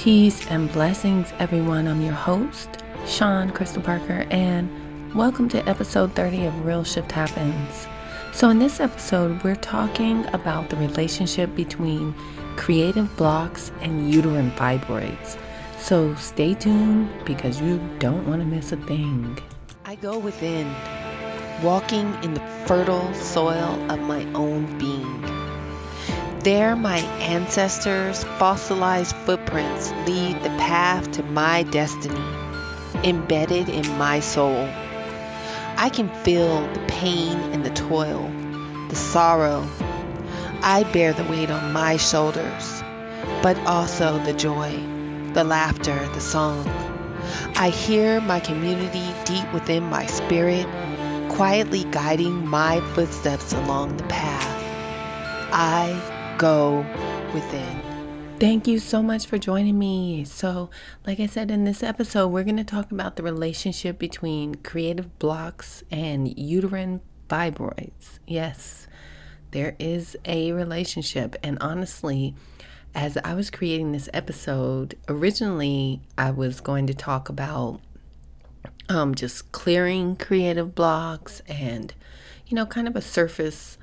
Peace and blessings, everyone. I'm your host, Sean Crystal Parker, and welcome to episode 30 of Real Shift Happens. So, in this episode, we're talking about the relationship between creative blocks and uterine fibroids. So, stay tuned because you don't want to miss a thing. I go within, walking in the fertile soil of my own being. There, my ancestors' fossilized footprints lead the path to my destiny, embedded in my soul. I can feel the pain and the toil, the sorrow. I bear the weight on my shoulders, but also the joy, the laughter, the song. I hear my community deep within my spirit, quietly guiding my footsteps along the path. I go within. Thank you so much for joining me. So, like I said in this episode, we're going to talk about the relationship between creative blocks and uterine fibroids. Yes, there is a relationship. And honestly, as I was creating this episode, originally I was going to talk about um, just clearing creative blocks and, you know, kind of a surface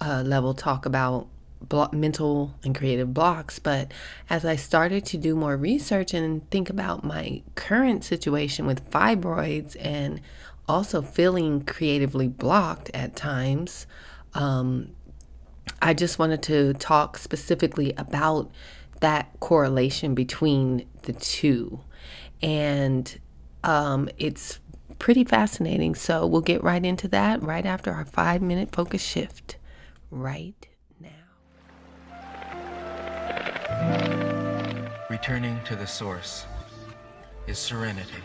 uh, level talk about blo- mental and creative blocks. But as I started to do more research and think about my current situation with fibroids and also feeling creatively blocked at times, um, I just wanted to talk specifically about that correlation between the two. And um, it's pretty fascinating. So we'll get right into that right after our five minute focus shift. Right Returning to the source is serenity.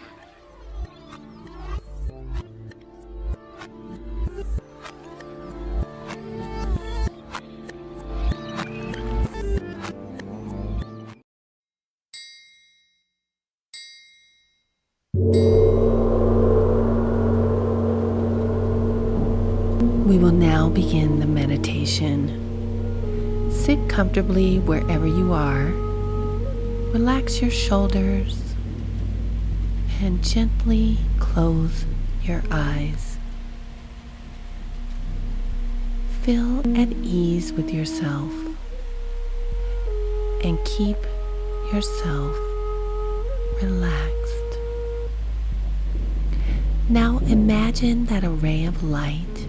Comfortably wherever you are. Relax your shoulders and gently close your eyes. Feel at ease with yourself and keep yourself relaxed. Now imagine that a ray of light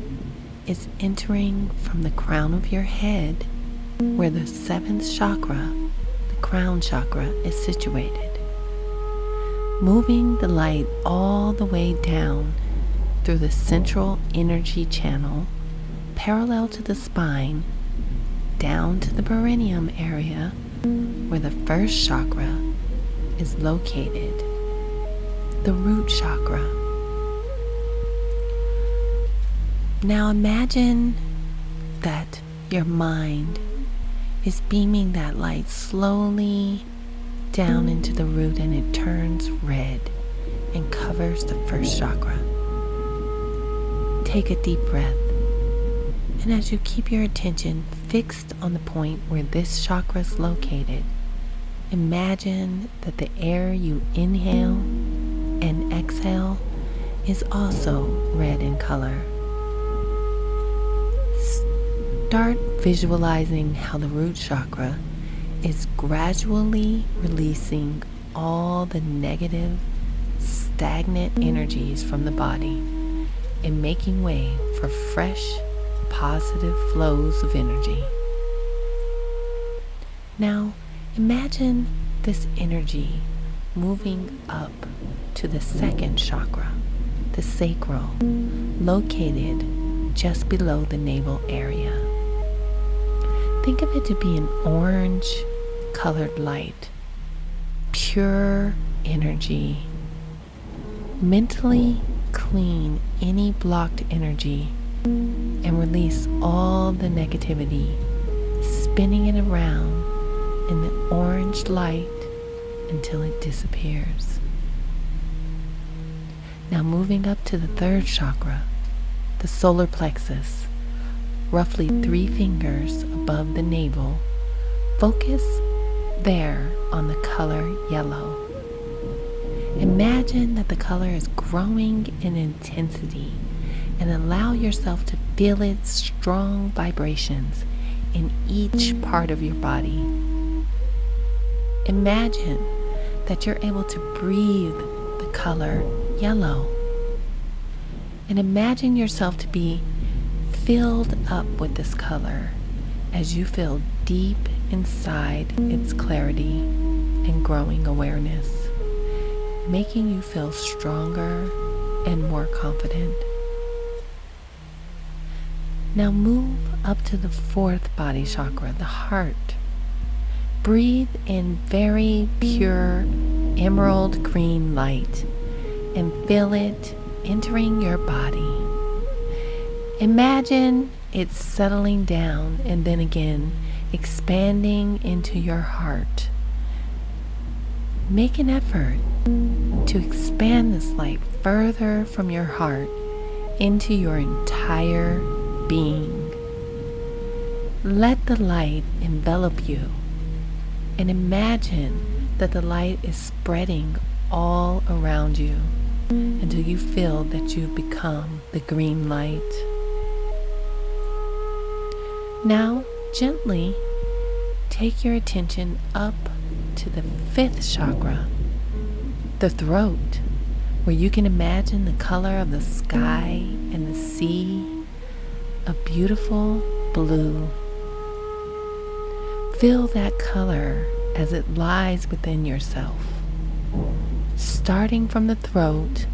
is entering from the crown of your head where the seventh chakra, the crown chakra, is situated. Moving the light all the way down through the central energy channel, parallel to the spine, down to the perineum area where the first chakra is located, the root chakra. Now imagine that your mind is beaming that light slowly down into the root and it turns red and covers the first chakra. Take a deep breath. And as you keep your attention fixed on the point where this chakra is located, imagine that the air you inhale and exhale is also red in color start visualizing how the root chakra is gradually releasing all the negative, stagnant energies from the body and making way for fresh, positive flows of energy. Now, imagine this energy moving up to the second chakra, the sacral, located just below the navel area. Think of it to be an orange colored light, pure energy. Mentally clean any blocked energy and release all the negativity, spinning it around in the orange light until it disappears. Now, moving up to the third chakra, the solar plexus roughly three fingers above the navel, focus there on the color yellow. Imagine that the color is growing in intensity and allow yourself to feel its strong vibrations in each part of your body. Imagine that you're able to breathe the color yellow. And imagine yourself to be filled up with this color as you feel deep inside its clarity and growing awareness, making you feel stronger and more confident. Now move up to the fourth body chakra, the heart. Breathe in very pure emerald green light and feel it entering your body. Imagine it settling down and then again expanding into your heart. Make an effort to expand this light further from your heart into your entire being. Let the light envelop you and imagine that the light is spreading all around you until you feel that you've become the green light. Now, gently take your attention up to the fifth chakra, the throat, where you can imagine the color of the sky and the sea, a beautiful blue. Feel that color as it lies within yourself. Starting from the throat,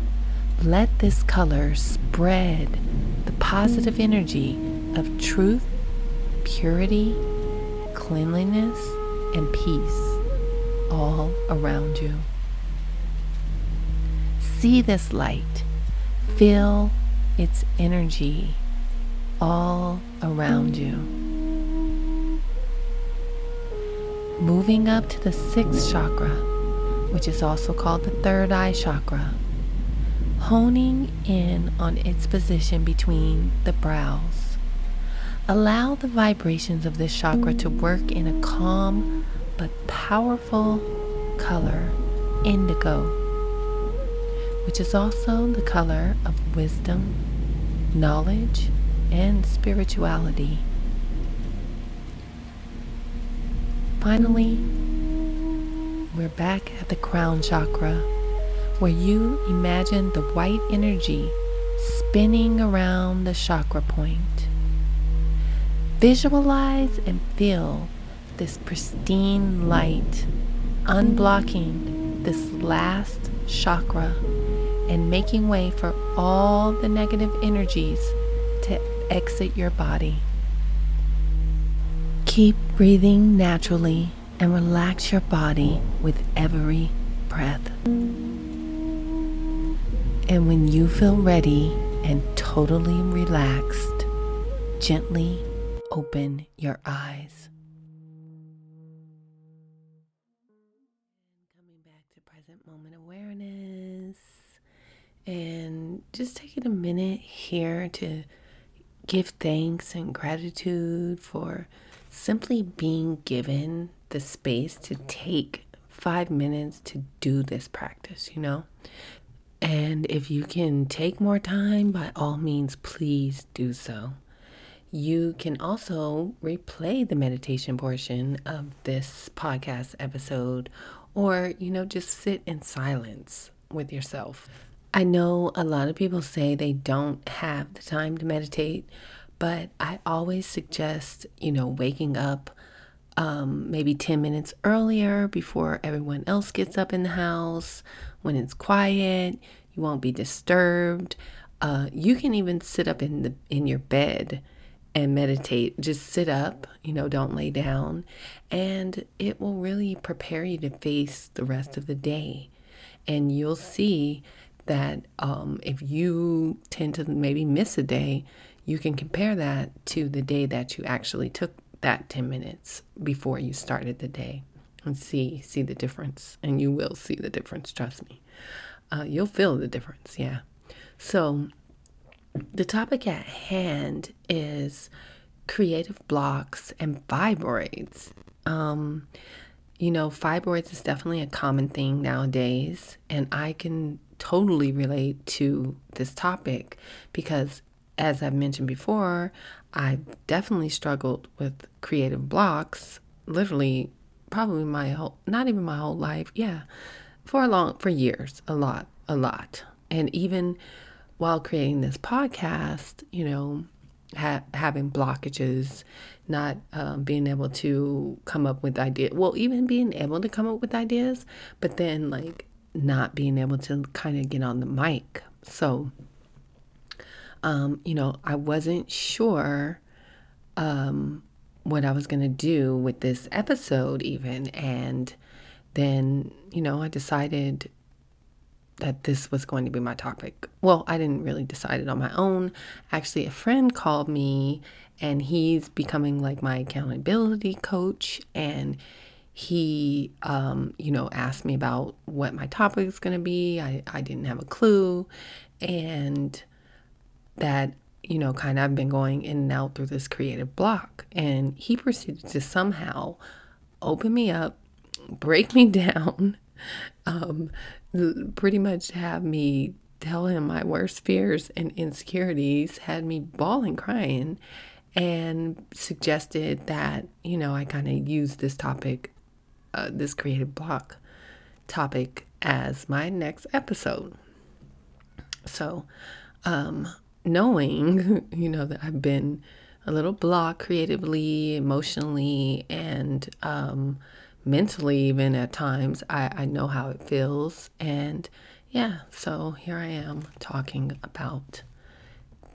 let this color spread the positive energy of truth, purity, cleanliness, and peace all around you. See this light, feel its energy all around you. moving up to the sixth chakra, which is also called the third eye chakra, honing in on its position between the brows. Allow the vibrations of this chakra to work in a calm but powerful color, indigo, which is also the color of wisdom, knowledge, and spirituality. Finally, we're back at the crown chakra where you imagine the white energy spinning around the chakra point. Visualize and feel this pristine light unblocking this last chakra and making way for all the negative energies to exit your body. Keep breathing naturally and relax your body with every breath. And when you feel ready and totally relaxed, gently open your eyes. Coming back to present moment awareness and just taking a minute here to give thanks and gratitude for simply being given the space to take five minutes to do this practice, you know? And if you can take more time, by all means, please do so. You can also replay the meditation portion of this podcast episode or, you know, just sit in silence with yourself. I know a lot of people say they don't have the time to meditate, but I always suggest, you know, waking up um, maybe 10 minutes earlier before everyone else gets up in the house when it's quiet. You won't be disturbed. Uh, you can even sit up in the in your bed and meditate. Just sit up, you know, don't lay down, and it will really prepare you to face the rest of the day. And you'll see that um, if you tend to maybe miss a day, you can compare that to the day that you actually took that 10 minutes before you started the day and see see the difference and you will see the difference trust me uh, you'll feel the difference yeah so the topic at hand is creative blocks and fibroids um, you know, fibroids is definitely a common thing nowadays, and I can totally relate to this topic because, as I've mentioned before, I've definitely struggled with creative blocks, literally, probably my whole, not even my whole life, yeah, for a long, for years, a lot, a lot. And even while creating this podcast, you know, ha- having blockages, not um, being able to come up with ideas. Well, even being able to come up with ideas, but then like not being able to kind of get on the mic. So, um, you know, I wasn't sure um, what I was going to do with this episode, even. And then, you know, I decided that this was going to be my topic. Well, I didn't really decide it on my own. Actually, a friend called me and he's becoming like my accountability coach and he um, you know asked me about what my topic is going to be I, I didn't have a clue and that you know kind of i've been going in and out through this creative block and he proceeded to somehow open me up break me down um, pretty much have me tell him my worst fears and insecurities, had me bawling, crying, and suggested that, you know, I kind of use this topic, uh, this creative block topic, as my next episode. So, um, knowing, you know, that I've been a little blocked creatively, emotionally, and um, mentally, even at times, I, I know how it feels. And yeah, so here I am talking about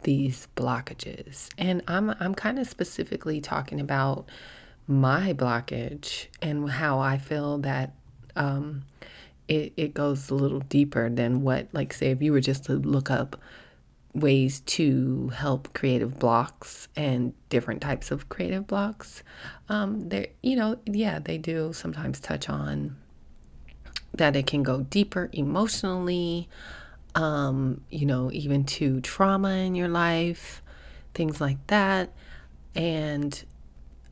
these blockages. And I'm I'm kind of specifically talking about my blockage and how I feel that um, it, it goes a little deeper than what, like, say, if you were just to look up ways to help creative blocks and different types of creative blocks. Um, there, you know, yeah, they do sometimes touch on that it can go deeper emotionally, um, you know, even to trauma in your life, things like that. And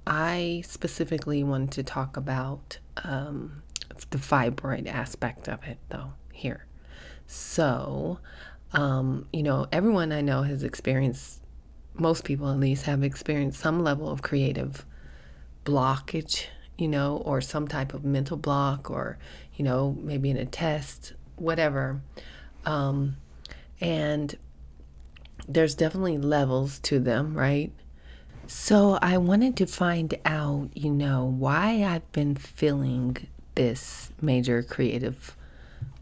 I specifically wanted to talk about um, the fibroid aspect of it, though, here. So, um, you know, everyone I know has experienced, most people at least have experienced some level of creative blockage, you know, or some type of mental block, or, you know, maybe in a test, whatever. Um, and there's definitely levels to them, right? So I wanted to find out, you know, why I've been feeling this major creative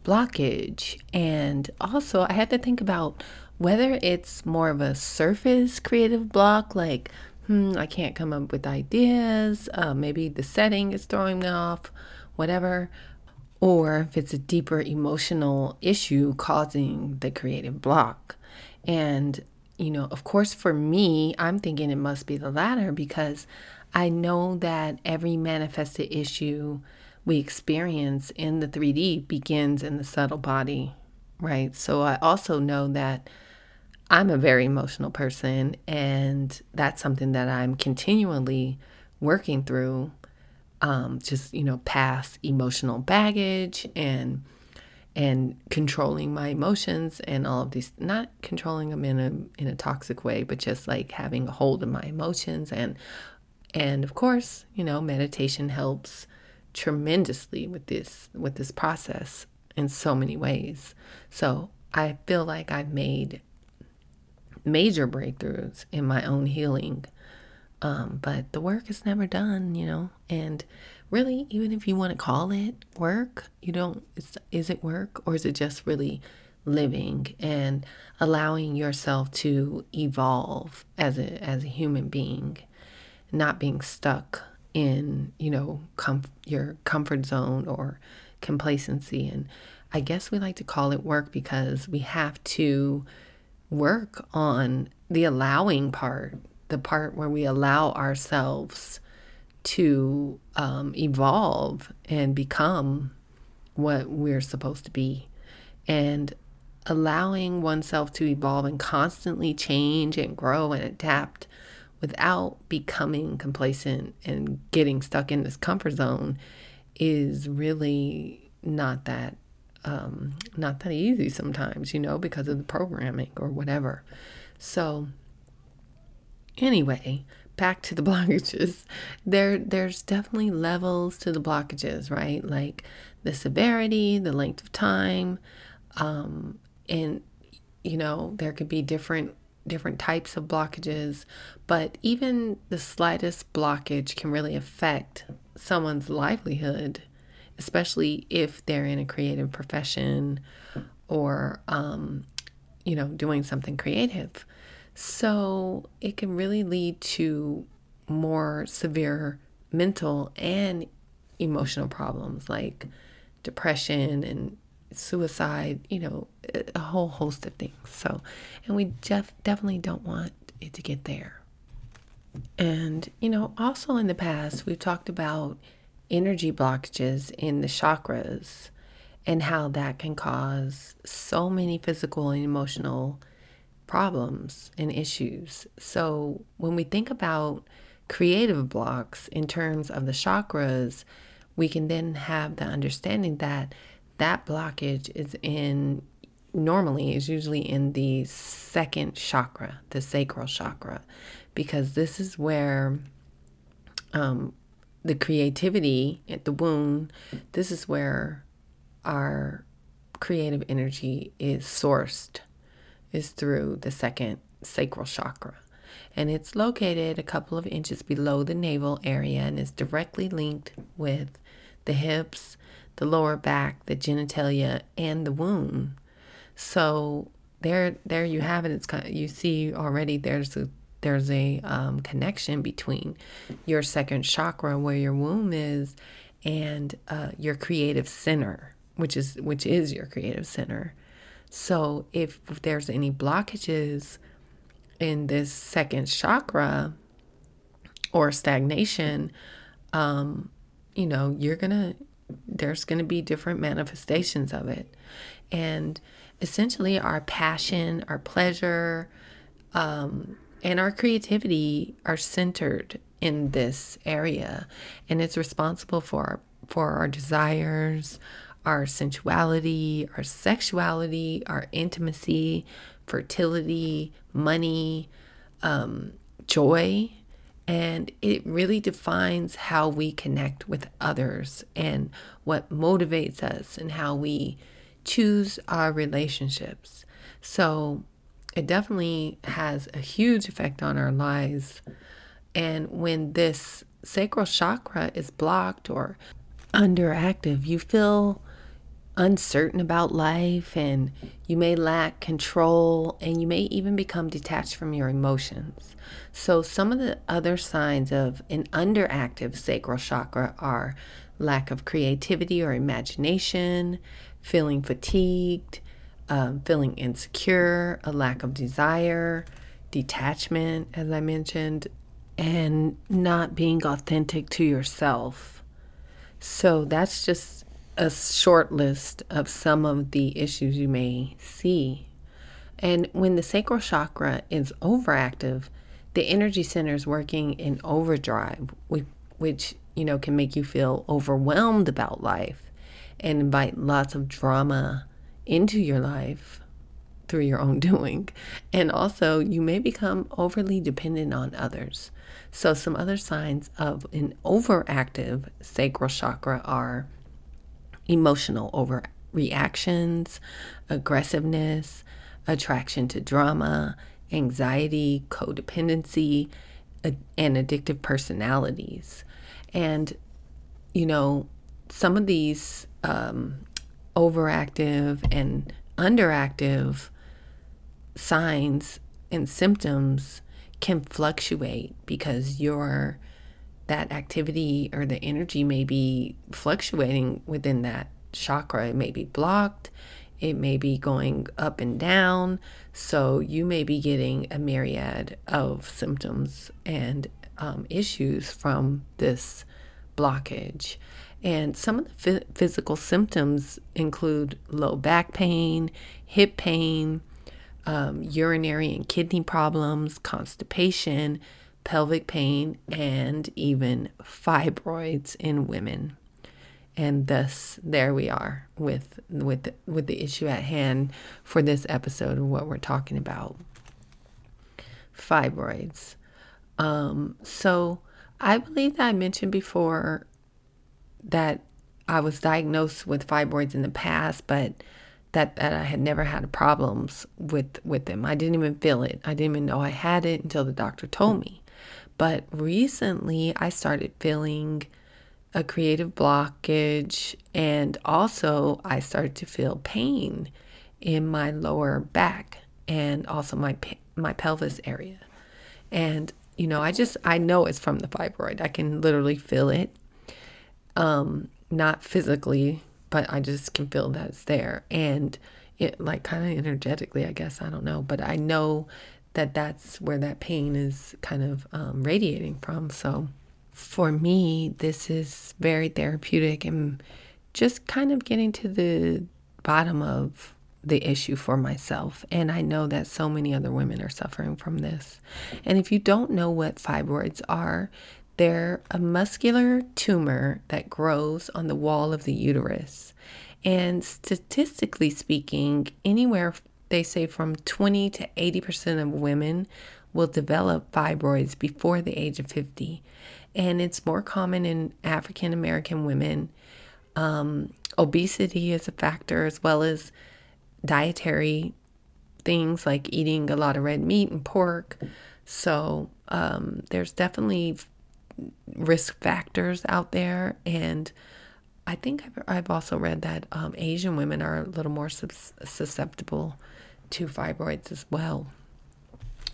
blockage. And also, I had to think about whether it's more of a surface creative block, like, hmm, I can't come up with ideas, uh, maybe the setting is throwing me off, whatever, or if it's a deeper emotional issue causing the creative block. And, you know, of course, for me, I'm thinking it must be the latter because I know that every manifested issue we experience in the 3D begins in the subtle body, right? So I also know that I'm a very emotional person, and that's something that I'm continually working through. Um, just you know, past emotional baggage and and controlling my emotions and all of these not controlling them in a in a toxic way but just like having a hold of my emotions and and of course you know meditation helps tremendously with this with this process in so many ways. So I feel like I've made major breakthroughs in my own healing. Um, but the work is never done, you know. And really, even if you want to call it work, you don't. is it work or is it just really living and allowing yourself to evolve as a as a human being, not being stuck in you know your comfort zone or complacency. And i guess we like to call it work because we have to work on the allowing part the part where we allow ourselves to um, evolve and become what we're supposed to be. And allowing oneself to evolve and constantly change and grow and adapt without becoming complacent and getting stuck in this comfort zone is really not that um, not that easy sometimes, you know, because of the programming or whatever. So anyway, back to the blockages. There there's definitely levels to the blockages, right? Like the severity, the length of time, um, and you know, there could be different different types of blockages, but even the slightest blockage can really affect someone's livelihood, especially if they're in a creative profession or, um, you know, doing something creative. So it can really lead to more severe mental and emotional problems like depression and suicide, you know, a whole host of things. So, and we def- definitely don't want it to get there. And, you know, also in the past, we've talked about energy blockages in the chakras and how that can cause so many physical and emotional problems and issues. So, when we think about creative blocks in terms of the chakras, we can then have the understanding that that blockage is in normally is usually in the second chakra, the sacral chakra, because this is where um, the creativity at the wound, this is where our creative energy is sourced, is through the second sacral chakra. And it's located a couple of inches below the navel area and is directly linked with the hips, the lower back, the genitalia, and the womb. So there, there you have it. It's kind of, you see already. There's a there's a um, connection between your second chakra, where your womb is, and uh, your creative center, which is which is your creative center. So if, if there's any blockages in this second chakra or stagnation, um, you know, you're gonna there's going to be different manifestations of it. And essentially, our passion, our pleasure, um, and our creativity are centered in this area, and it's responsible for for our desires, our sensuality, our sexuality, our intimacy, fertility, money, um, joy, and it really defines how we connect with others and what motivates us and how we choose our relationships. So it definitely has a huge effect on our lives. And when this sacral chakra is blocked or underactive, you feel uncertain about life and you may lack control and you may even become detached from your emotions. So, some of the other signs of an underactive sacral chakra are lack of creativity or imagination, feeling fatigued, um, feeling insecure, a lack of desire, detachment, as I mentioned, and not being authentic to yourself. So, that's just a short list of some of the issues you may see. And when the sacral chakra is overactive, the energy center is working in overdrive, which you know can make you feel overwhelmed about life and invite lots of drama into your life through your own doing. And also, you may become overly dependent on others. So, some other signs of an overactive sacral chakra are emotional overreactions, aggressiveness, attraction to drama, anxiety, codependency, and addictive personalities. And, you know, some of these um, overactive and underactive signs and symptoms can fluctuate because your that activity or the energy may be fluctuating within that chakra. It may be blocked, it may be going up and down. So you may be getting a myriad of symptoms and um, issues from this blockage. And some of the physical symptoms include low back pain, hip pain, um, urinary and kidney problems, constipation, pelvic pain, and even fibroids in women. And thus, there we are with with with the issue at hand for this episode of what we're talking about: fibroids. Um, so, I believe that I mentioned before that I was diagnosed with fibroids in the past, but that, that I had never had problems with with them. I didn't even feel it. I didn't even know I had it until the doctor told me. But recently I started feeling a creative blockage and also I started to feel pain in my lower back and also my my pelvis area. And you know, I just I know it's from the fibroid. I can literally feel it. Um not physically but I just can feel that it's there. And it, like, kind of energetically, I guess, I don't know. But I know that that's where that pain is kind of um, radiating from. So for me, this is very therapeutic and just kind of getting to the bottom of the issue for myself. And I know that so many other women are suffering from this. And if you don't know what fibroids are, they're a muscular tumor that grows on the wall of the uterus. And statistically speaking, anywhere they say from 20 to 80% of women will develop fibroids before the age of 50. And it's more common in African American women. Um, obesity is a factor, as well as dietary things like eating a lot of red meat and pork. So um, there's definitely risk factors out there. And I think I've, I've also read that um, Asian women are a little more susceptible to fibroids as well.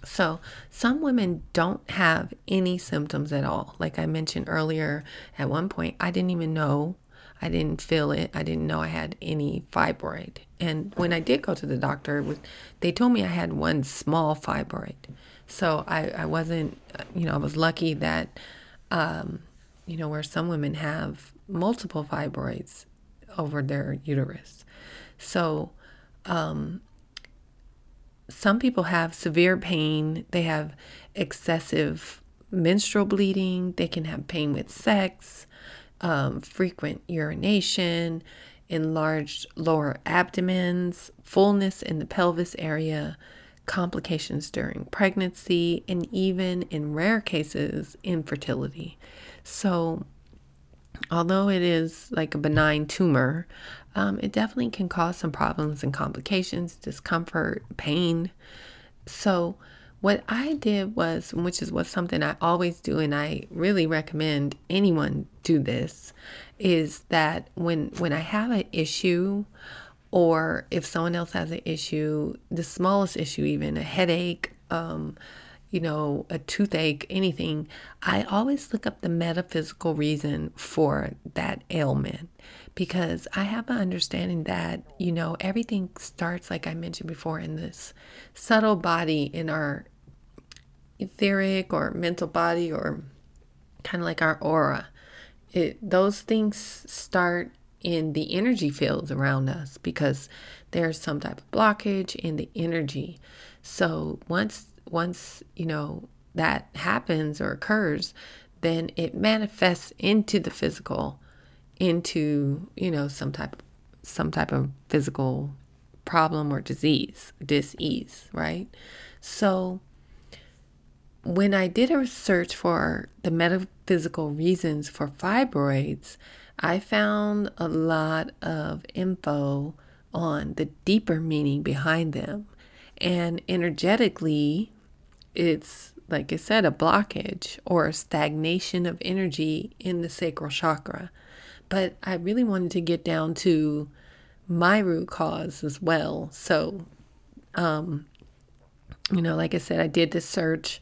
So, some women don't have any symptoms at all. Like I mentioned earlier, at one point, I didn't even know, I didn't feel it, I didn't know I had any fibroid. And when I did go to the doctor, was, they told me I had one small fibroid. So, I, I wasn't, you know, I was lucky that um, you know, where some women have multiple fibroids over their uterus. So, um, some people have severe pain, they have excessive menstrual bleeding, they can have pain with sex, um, frequent urination, enlarged lower abdomens, fullness in the pelvis area, complications during pregnancy, and even in rare cases, infertility. So, although it is like a benign tumor, um, it definitely can cause some problems and complications, discomfort, pain. So, what I did was, which is what something I always do, and I really recommend anyone do this, is that when when I have an issue or if someone else has an issue, the smallest issue, even a headache, um, you know, a toothache, anything, I always look up the metaphysical reason for that ailment because I have an understanding that, you know, everything starts, like I mentioned before, in this subtle body, in our etheric or mental body, or kind of like our aura. It, those things start in the energy fields around us because there's some type of blockage in the energy. So once once you know that happens or occurs, then it manifests into the physical, into you know some type some type of physical problem or disease, disease, right? So when I did a search for the metaphysical reasons for fibroids, I found a lot of info on the deeper meaning behind them. And energetically, it's like I said, a blockage or a stagnation of energy in the sacral chakra. But I really wanted to get down to my root cause as well. So, um, you know, like I said, I did this search.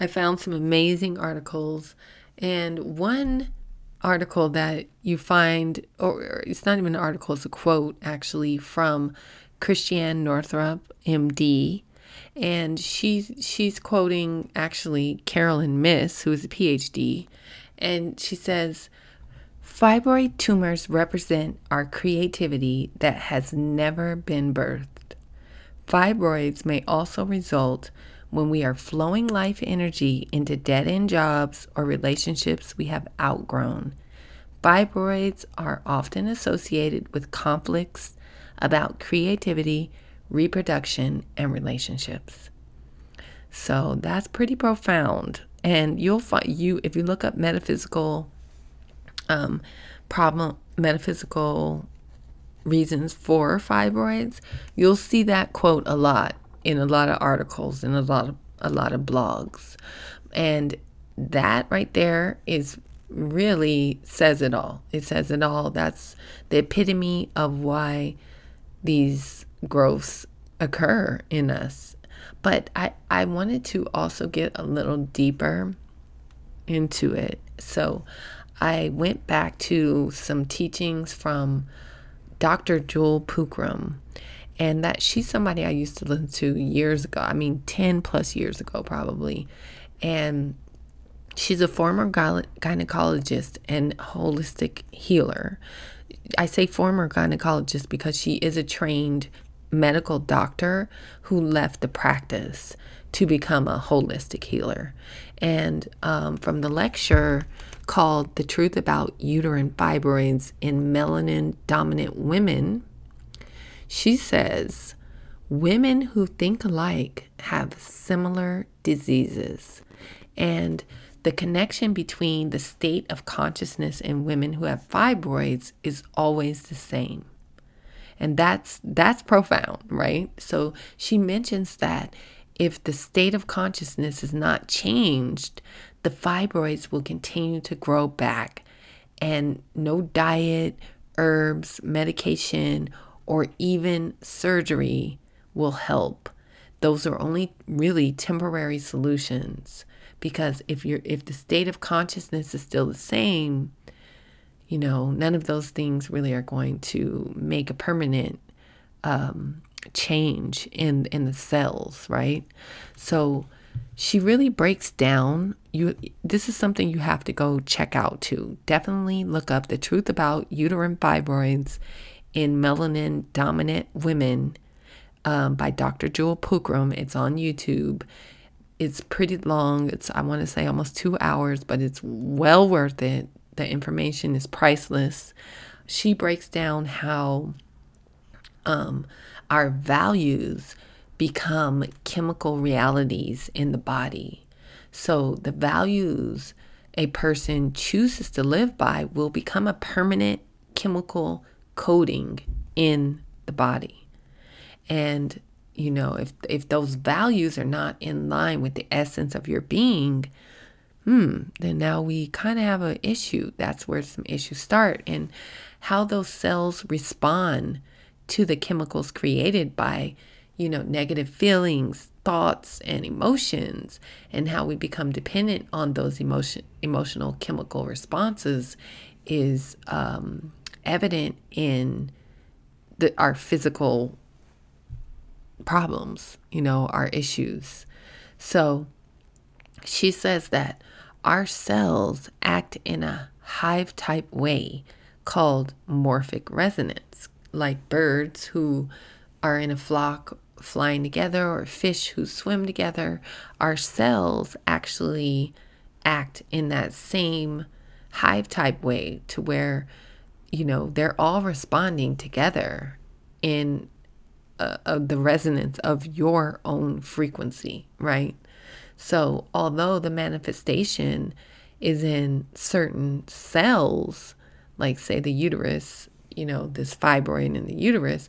I found some amazing articles, and one article that you find, or it's not even an article, it's a quote actually from Christiane Northrup, MD. And she's she's quoting actually Carolyn Myss, who is a PhD, and she says, Fibroid tumors represent our creativity that has never been birthed. Fibroids may also result when we are flowing life energy into dead end jobs or relationships we have outgrown. Fibroids are often associated with conflicts about creativity, reproduction, and relationships. So that's pretty profound. And you'll find you if you look up metaphysical um, problem metaphysical reasons for fibroids, you'll see that quote a lot in a lot of articles and a lot of a lot of blogs. And that right there is really says it all. It says it all. That's the epitome of why these growths occur in us. But I, I wanted to also get a little deeper into it. So I went back to some teachings from Dr. Jewel Pookrum. And that she's somebody I used to listen to years ago. I mean, 10 plus years ago, probably. And she's a former gynecologist and holistic healer. I say former gynecologist because she is a trained medical doctor who left the practice to become a holistic healer. And um, from the lecture called The Truth About Uterine Fibroids in Melanin Dominant Women, she says women who think alike have similar diseases. And the connection between the state of consciousness in women who have fibroids is always the same. And that's that's profound, right? So she mentions that if the state of consciousness is not changed, the fibroids will continue to grow back and no diet, herbs, medication, or even surgery will help. Those are only really temporary solutions because if you're if the state of consciousness is still the same, you know, none of those things really are going to make a permanent um, change in in the cells, right? So she really breaks down you this is something you have to go check out too. Definitely look up the truth about uterine fibroids in melanin dominant women um, by Dr. Jewel Pookrum. It's on YouTube. It's pretty long. It's I want to say almost two hours, but it's well worth it. The information is priceless. She breaks down how um, our values become chemical realities in the body. So the values a person chooses to live by will become a permanent chemical coding in the body. And you know, if if those values are not in line with the essence of your being, hmm, then now we kind of have an issue. That's where some issues start and how those cells respond to the chemicals created by, you know, negative feelings, thoughts and emotions and how we become dependent on those emotion emotional chemical responses is um, evident in the, our physical problems, you know, our issues. So she says that our cells act in a hive type way called morphic resonance, like birds who are in a flock flying together or fish who swim together. Our cells actually act in that same hive type way to where you know, they're all responding together in uh, uh, the resonance of your own frequency, right? So, although the manifestation is in certain cells, like say the uterus, you know, this fibroid in the uterus,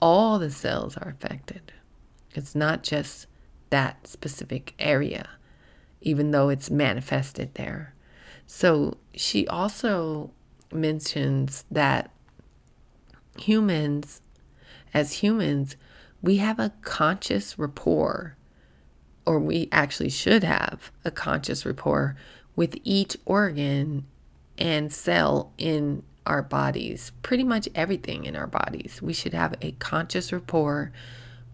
all the cells are affected. It's not just that specific area, even though it's manifested there. So, she also mentions that humans, as humans, we have a conscious rapport, or we actually should have a conscious rapport with each organ and cell in our bodies, pretty much everything in our bodies. We should have a conscious rapport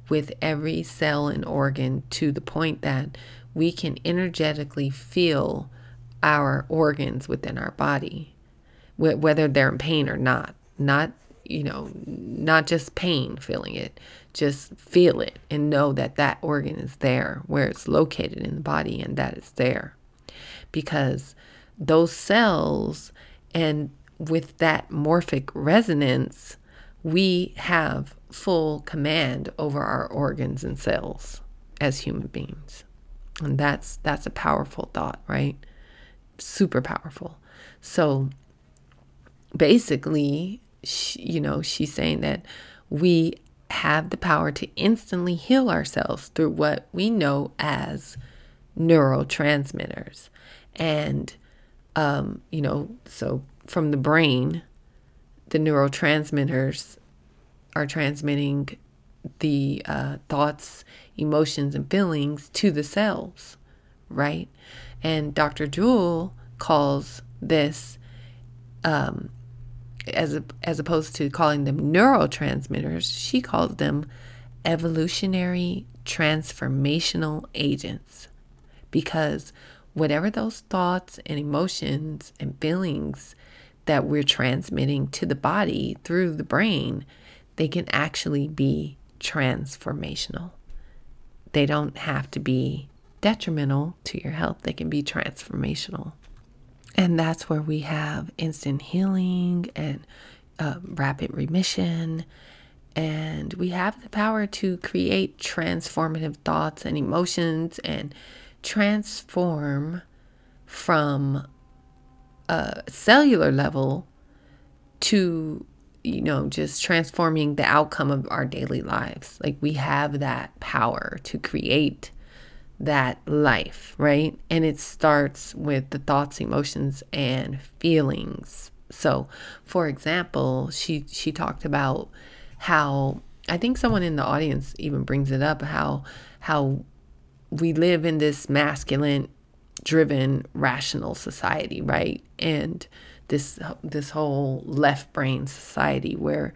with every cell and organ to the point that we can energetically feel our organs within our body whether they're in pain or not. Not, you know, not just pain feeling it, just feel it and know that that organ is there where it's located in the body and that it's there. Because those cells and with that morphic resonance, we have full command over our organs and cells as human beings. And that's that's a powerful thought, right? Super powerful. So basically, she, you know, she's saying that we have the power to instantly heal ourselves through what we know as neurotransmitters. And, um, you know, so from the brain, the neurotransmitters are transmitting the uh, thoughts, emotions, and feelings to the cells, right? And Dr. Jewel calls this, um, as as opposed to calling them neurotransmitters, she calls them evolutionary transformational agents, because whatever those thoughts and emotions and feelings that we're transmitting to the body through the brain, they can actually be transformational. They don't have to be detrimental to your health, they can be transformational. And that's where we have instant healing and uh, rapid remission. And we have the power to create transformative thoughts and emotions and transform from a cellular level to you know just transforming the outcome of our daily lives. Like we have that power to create that life right? And it starts with the thoughts emotions and feelings. So for example she she talked about how i think someone in the audience even brings it up how how we live in this masculine driven rational society right and this this whole left brain society where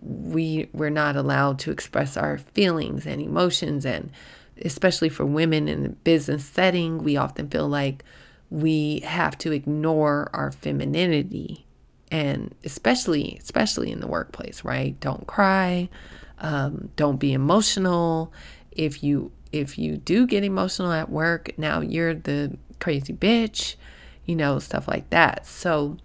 we we're not allowed to express our feelings and emotions. And especially for women in the business setting we often feel like we have to ignore our femininity. And especially especially in the workplace right? Don't cry um, don't be emotional. If you if you do get emotional at work now you're the crazy bitch you know stuff like that so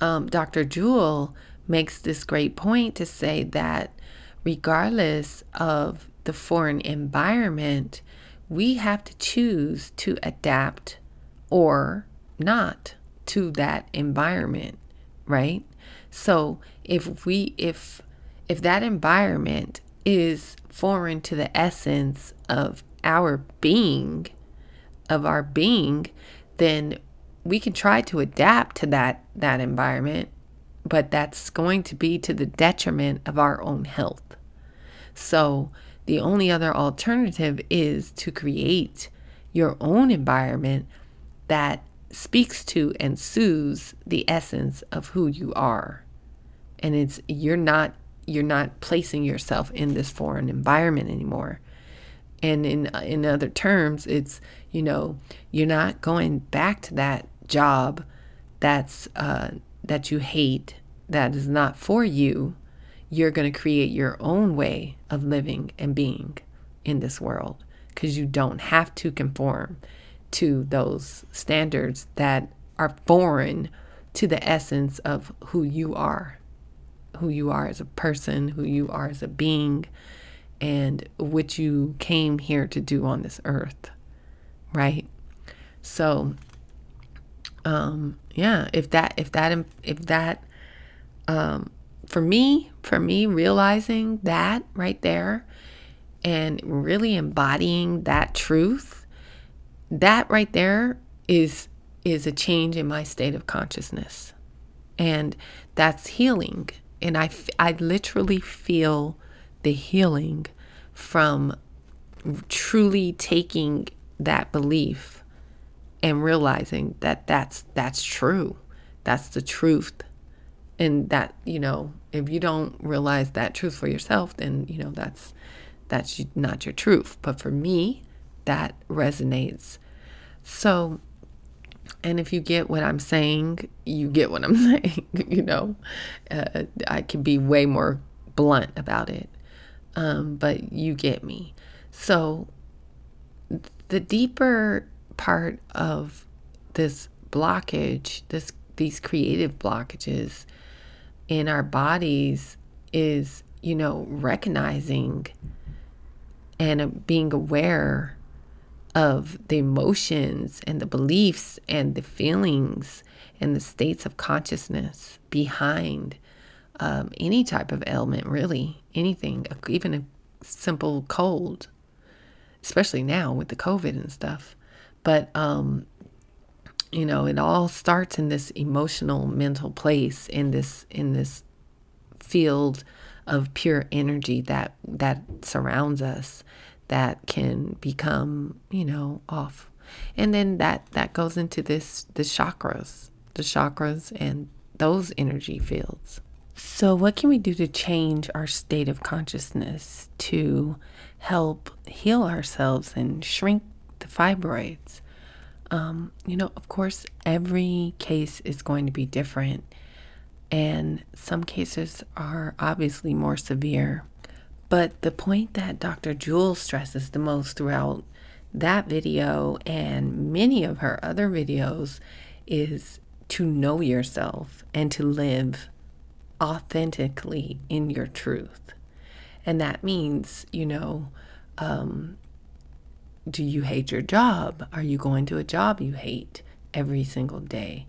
um, Dr. Jewel makes this great point to say that regardless of the foreign environment, we have to choose to adapt or not to that environment, right? So if we if if that environment is foreign to the essence of our being, of our being, then we can try to adapt to that that environment, but that's going to be to the detriment of our own health. So, the only other alternative is to create your own environment that speaks to and soothes the essence of who you are. And it's you're not you're not placing yourself in this foreign environment anymore. And in in other terms, it's you know, you're not going back to that job that's uh, that you hate, that is not for you, you're going to create your own way of living and being in this world because you don't have to conform to those standards that are foreign to the essence of who you are, who you are as a person, who you are as a being, and what you came here to do on this earth, right? So, um, yeah, if that, if that, if that, um, for me, for me, realizing that right there and really embodying that truth, that right there is is a change in my state of consciousness. And that's healing. And I, I literally feel the healing from truly taking that belief and realizing that that's that's true. That's the truth. And that you know if you don't realize that truth for yourself then you know that's that's not your truth. But for me that resonates. So and if you get what i'm saying you get what i'm saying you know? Uh, i can be way more blunt about it. Um, but you get me. So the deeper part of this blockage, this these creative blockages in our bodies is, you know, recognizing and being aware of the emotions and the beliefs and the feelings and the states of consciousness behind um, any type of ailment, really, anything, even a simple cold, especially now with the COVID and stuff. But, um, you know, it all starts in this emotional, mental place in this in this field of pure energy that that surrounds us that can become, you know, off. And then that that goes into this the chakras, the chakras and those energy fields. So what can we do to change our state of consciousness to help heal ourselves and shrink the fibroids? Um, you know, of course, every case is going to be different, and some cases are obviously more severe but the point that Dr. Jewel stresses the most throughout that video and many of her other videos is to know yourself and to live authentically in your truth. And that means, you know, um, do you hate your job? Are you going to a job you hate every single day?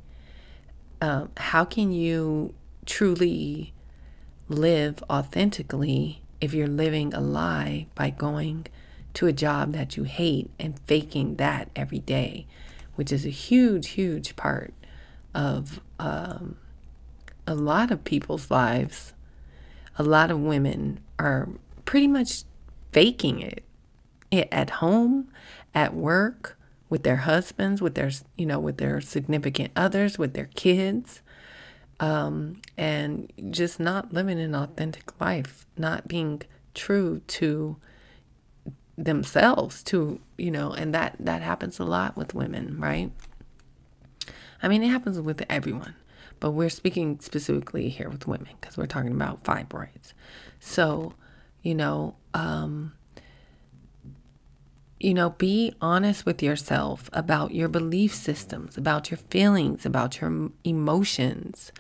Um, how can you truly live authentically if you're living a lie by going to a job that you hate and faking that every day, which is a huge, huge part of um, a lot of people's lives. A lot of women are pretty much faking it, it at home, at work, with their husbands, with their you know, with their significant others, with their kids um, and just not living an authentic life, not being true to themselves to you know and that that happens a lot with women right? I mean it happens with everyone but we're speaking specifically here with women because we're talking about fibroids. So you know um you know, be honest with yourself about your belief systems, about your feelings, about your emotions,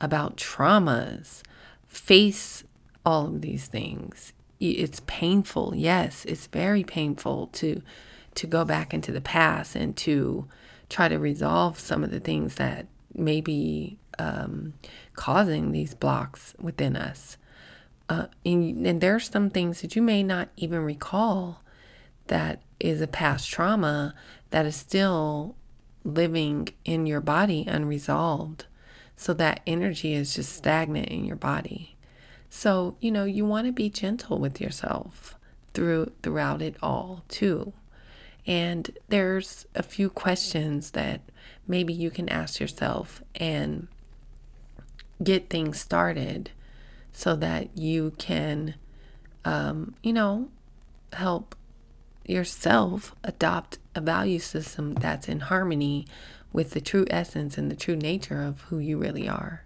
about traumas. Face all of these things. It's painful. Yes, it's very painful to to go back into the past and to try to resolve some of the things that may be um, causing these blocks within us. Uh, and, and there are some things that you may not even recall that is a past trauma that is still living in your body unresolved. So that energy is just stagnant in your body. So, you know, you want to be gentle with yourself through throughout it all too. And there's a few questions that maybe you can ask yourself and get things started so that you can, um, you know, help yourself adopt a value system that's in harmony with the true essence and the true nature of who you really are.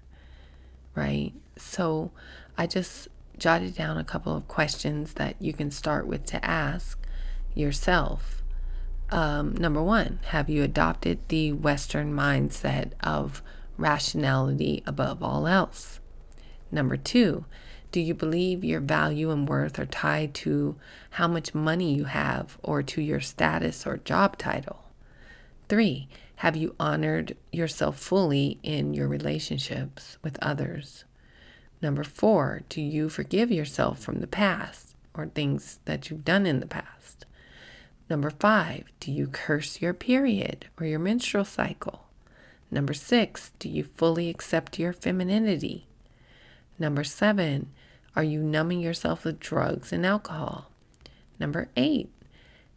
Right? So I just jotted down a couple of questions that you can start with to ask yourself. Um, number one, have you adopted the Western mindset of rationality above all else? Number two, do you believe your value and worth are tied to how much money you have or to your status or job title? Three, have you honored yourself fully in your relationships with others? Number four, do you forgive yourself from the past or things that you've done in the past? Number five, do you curse your period or your menstrual cycle? Number six, do you fully accept your femininity? Number seven, are you numbing yourself with drugs and alcohol? Number eight,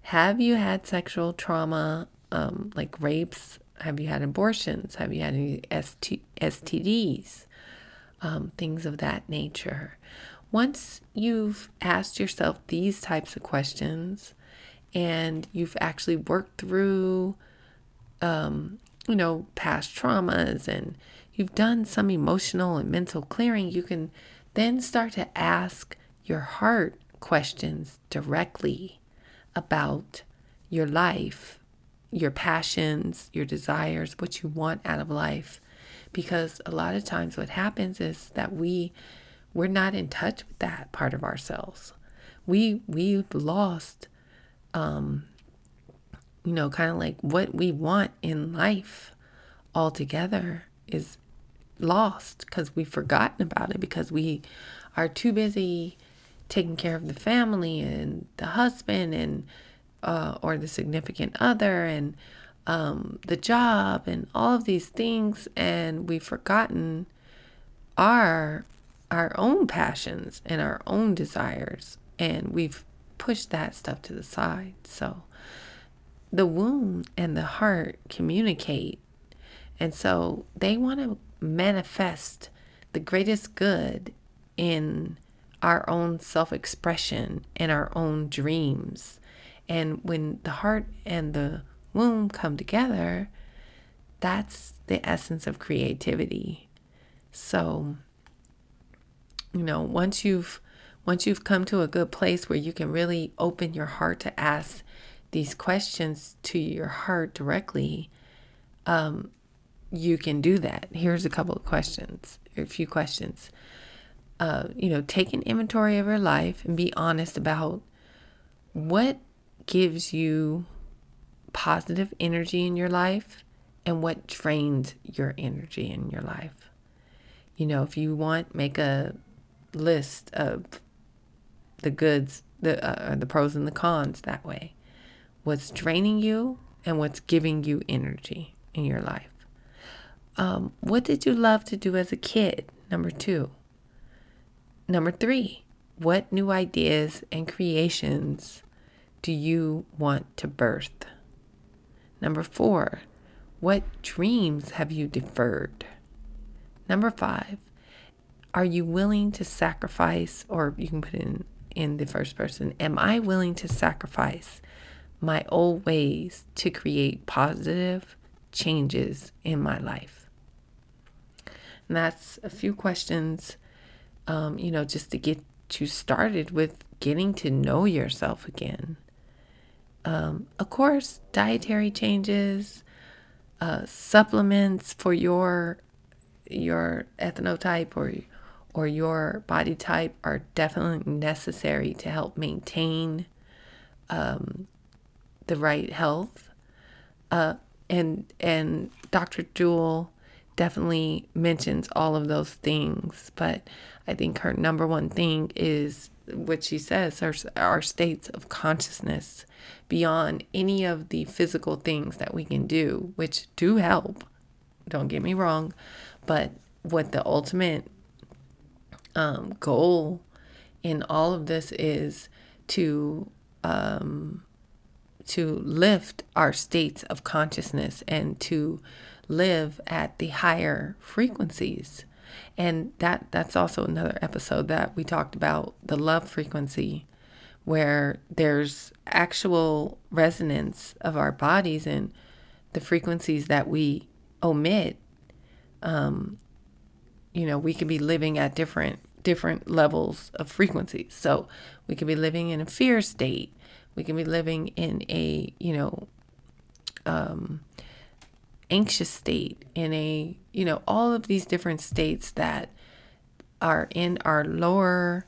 have you had sexual trauma um, like rapes? Have you had abortions? Have you had any ST- STDs? Um, things of that nature. Once you've asked yourself these types of questions and you've actually worked through, um, you know, past traumas and you've done some emotional and mental clearing, you can then start to ask your heart questions directly about your life, your passions, your desires, what you want out of life. because a lot of times what happens is that we we're not in touch with that part of ourselves. We we've lost um you know, kind of like what we want in life altogether is lost because we've forgotten about it because we are too busy taking care of the family and the husband and uh, or the significant other and um, the job and all of these things. And we've forgotten our our own passions and our own desires. And we've pushed that stuff to the side. So the womb and the heart communicate. And so they want to manifest the greatest good in our own self expression and our own dreams. And when the heart and the womb come together, that's the essence of creativity. So, you know, once you've once you've come to a good place where you can really open your heart to ask these questions to your heart directly, um, you can do that. Here's a couple of questions, a few questions. Uh, you know, take an inventory of your life and be honest about what gives you positive energy in your life and what drains your energy in your life. You know, if you want, make a list of the goods, the uh, the pros and the cons that way. What's draining you and what's giving you energy in your life. Um, what did you love to do as a kid? Number two. Number three, what new ideas and creations do you want to birth? Number four, what dreams have you deferred? Number five, are you willing to sacrifice, or you can put in, in the first person, am I willing to sacrifice my old ways to create positive changes in my life? And that's a few questions, um, you know, just to get you started with getting to know yourself again. Um, of course, dietary changes, uh, supplements for your your ethnotype or or your body type are definitely necessary to help maintain um, the right health. Uh, and and Dr. Jewel definitely mentions all of those things. But I think her number one thing is what she says are our states of consciousness beyond any of the physical things that we can do, which do help. Don't get me wrong. But what the ultimate um, goal in all of this is to um, to lift our states of consciousness and to live at the higher frequencies. And that that's also another episode that we talked about the love frequency where there's actual resonance of our bodies and the frequencies that we omit. Um, you know we could be living at different different levels of frequencies. So we could be living in a fear state. We can be living in a you know um, anxious state, in a, you know, all of these different states that are in our lower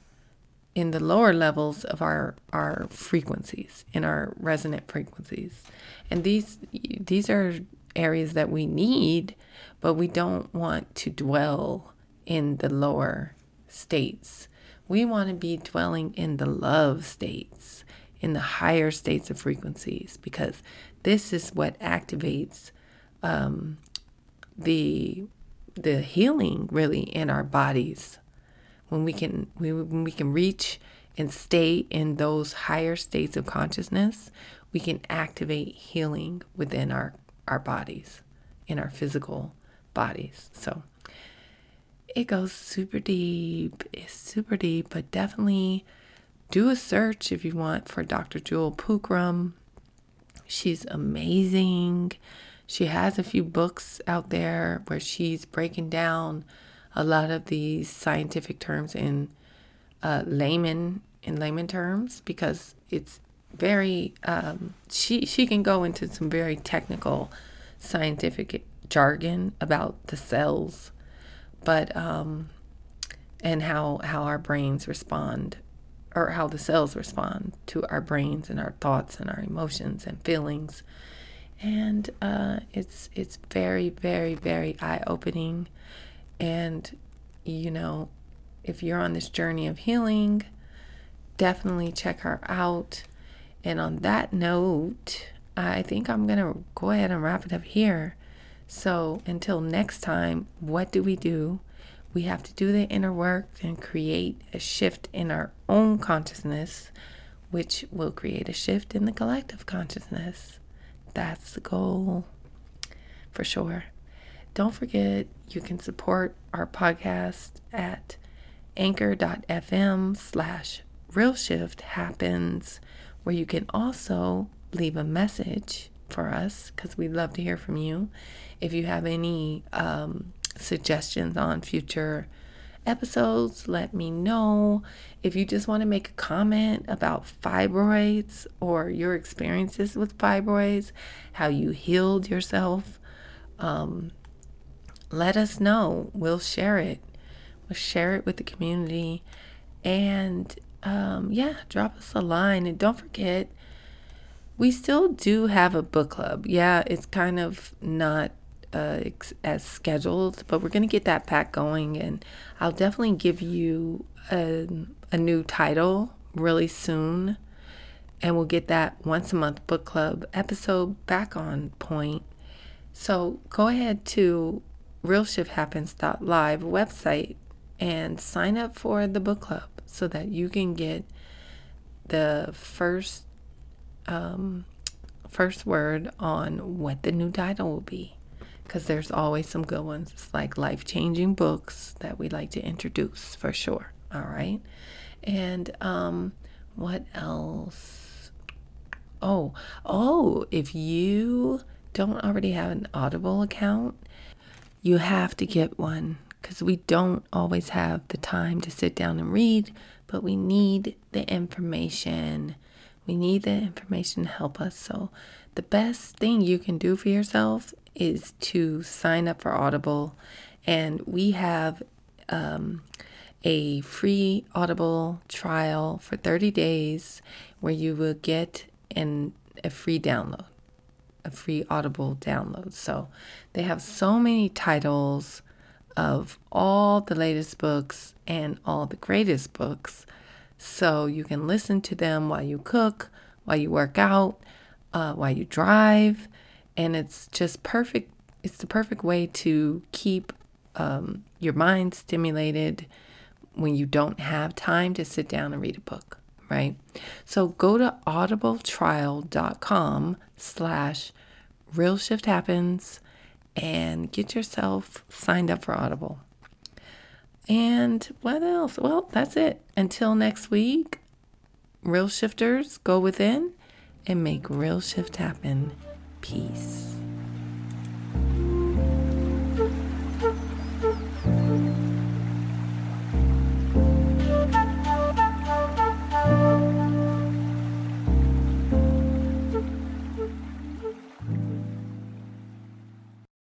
in the lower levels of our our frequencies in our resonant frequencies. And these these are areas that we need but we don't want to dwell in the lower states. We want to be dwelling in the love states in the higher states of frequencies because this is what activates um, the the healing really in our bodies. When we can we, when we can reach and stay in those higher states of consciousness we can activate healing within our our bodies in our physical bodies. So it goes super deep it's super deep but definitely do a search if you want for dr jewel pookrum she's amazing she has a few books out there where she's breaking down a lot of these scientific terms in uh, layman in layman terms because it's very um, she she can go into some very technical scientific jargon about the cells, but um, and how how our brains respond or how the cells respond to our brains and our thoughts and our emotions and feelings and uh, it's it's very very very eye-opening. And you know if you're on this journey of healing definitely check her out. And on that note i think i'm gonna go ahead and wrap it up here. So until next time what do we do? We have to do the inner work and create a shift in our own consciousness which will create a shift in the collective consciousness that's the goal for sure. Don't forget you can support our podcast at anchor.fm slash real shift happens where you can also leave a message for us because we'd love to hear from you if you have any um, suggestions on future episodes, let me know. If you just want to make a comment about fibroids or your experiences with fibroids, how you healed yourself, um, let us know. We'll share it. We'll share it with the community. And um, yeah, drop us a line. And don't forget, we still do have a book club. Yeah, it's kind of not uh, as scheduled, but we're going to get that back going. And I'll definitely give you a, a new title really soon. And we'll get that once a month book club episode back on point. So go ahead to realshifthappens.live website and sign up for the book club so that you can get the first um, first word on what the new title will be because there's always some good ones. Like life changing books that we like to introduce for sure. All right. And um, what else? Oh, oh, if you don't already have an Audible account, you have to get one because we don't always have the time to sit down and read, but we need the information. We need the information to help us. So, the best thing you can do for yourself is to sign up for Audible, and we have um, a free Audible trial for 30 days where you will get an, a free download, a free Audible download. So they have so many titles of all the latest books and all the greatest books. So you can listen to them while you cook, while you work out, uh, while you drive and it's just perfect. It's the perfect way to keep um, your mind stimulated when you don't have time to sit down and read a book, right? So go to audibletrial.com slash real shift happens and get yourself signed up for Audible. And what else? Well, that's it. Until next week, real shifters go within and make real shift happen peace.